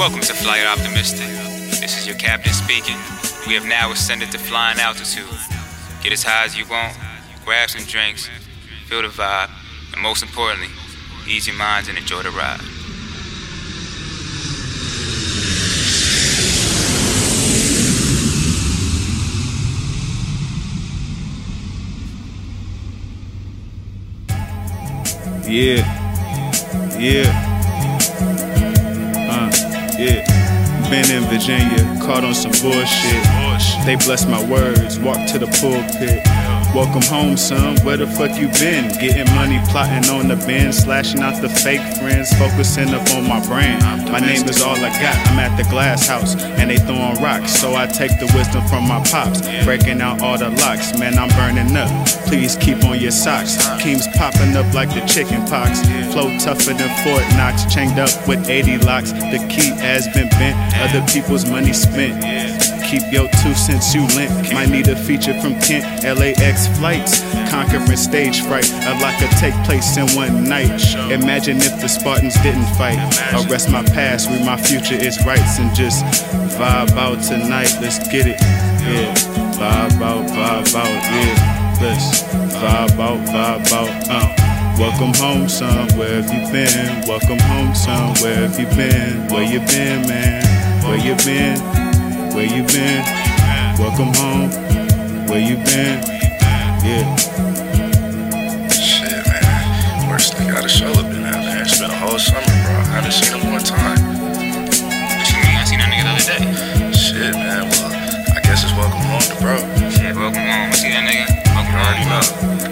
Welcome to Flight Optimistic. This is your captain speaking. We have now ascended to flying altitude. Get as high as you want, grab some drinks, feel the vibe, and most importantly, ease your minds and enjoy the ride. Yeah. Yeah. Yeah. Been in Virginia, caught on some bullshit. They bless my words, walk to the pulpit. Welcome home, son. Where the fuck you been? Getting money, plotting on the bin, slashing out the fake friends, focusing up on my brand. My name is all I got. I'm at the glass house, and they throwing rocks. So I take the wisdom from my pops, breaking out all the locks. Man, I'm burning up. Please keep on your socks. Keems popping up like the chicken pox. Flow tougher than Fort Knox, chained up with 80 locks. The key has been bent, other people's money spent. Keep your two cents you lent. Might need a feature from Kent, LAX flights. Conquering stage fright. A lot could take place in one night. Imagine if the Spartans didn't fight. Arrest my past, read my future, its rights, and just vibe out tonight. Let's get it. Yeah. Vibe out, vibe out, yeah. Let's vibe out, vibe out. Uh. Welcome home, son. Where have you been? Welcome home, son. Where have you been? Where you been, man? Where you been? Where you been? Welcome home. Where you been? Yeah. Shit, man. Worst thing out of show up in that, man. spent a whole summer, bro. I haven't seen him one time. But you I seen that nigga the other day. Shit, man. Well, I guess it's welcome home to bro. Shit, welcome home. See that nigga? Welcome you already know.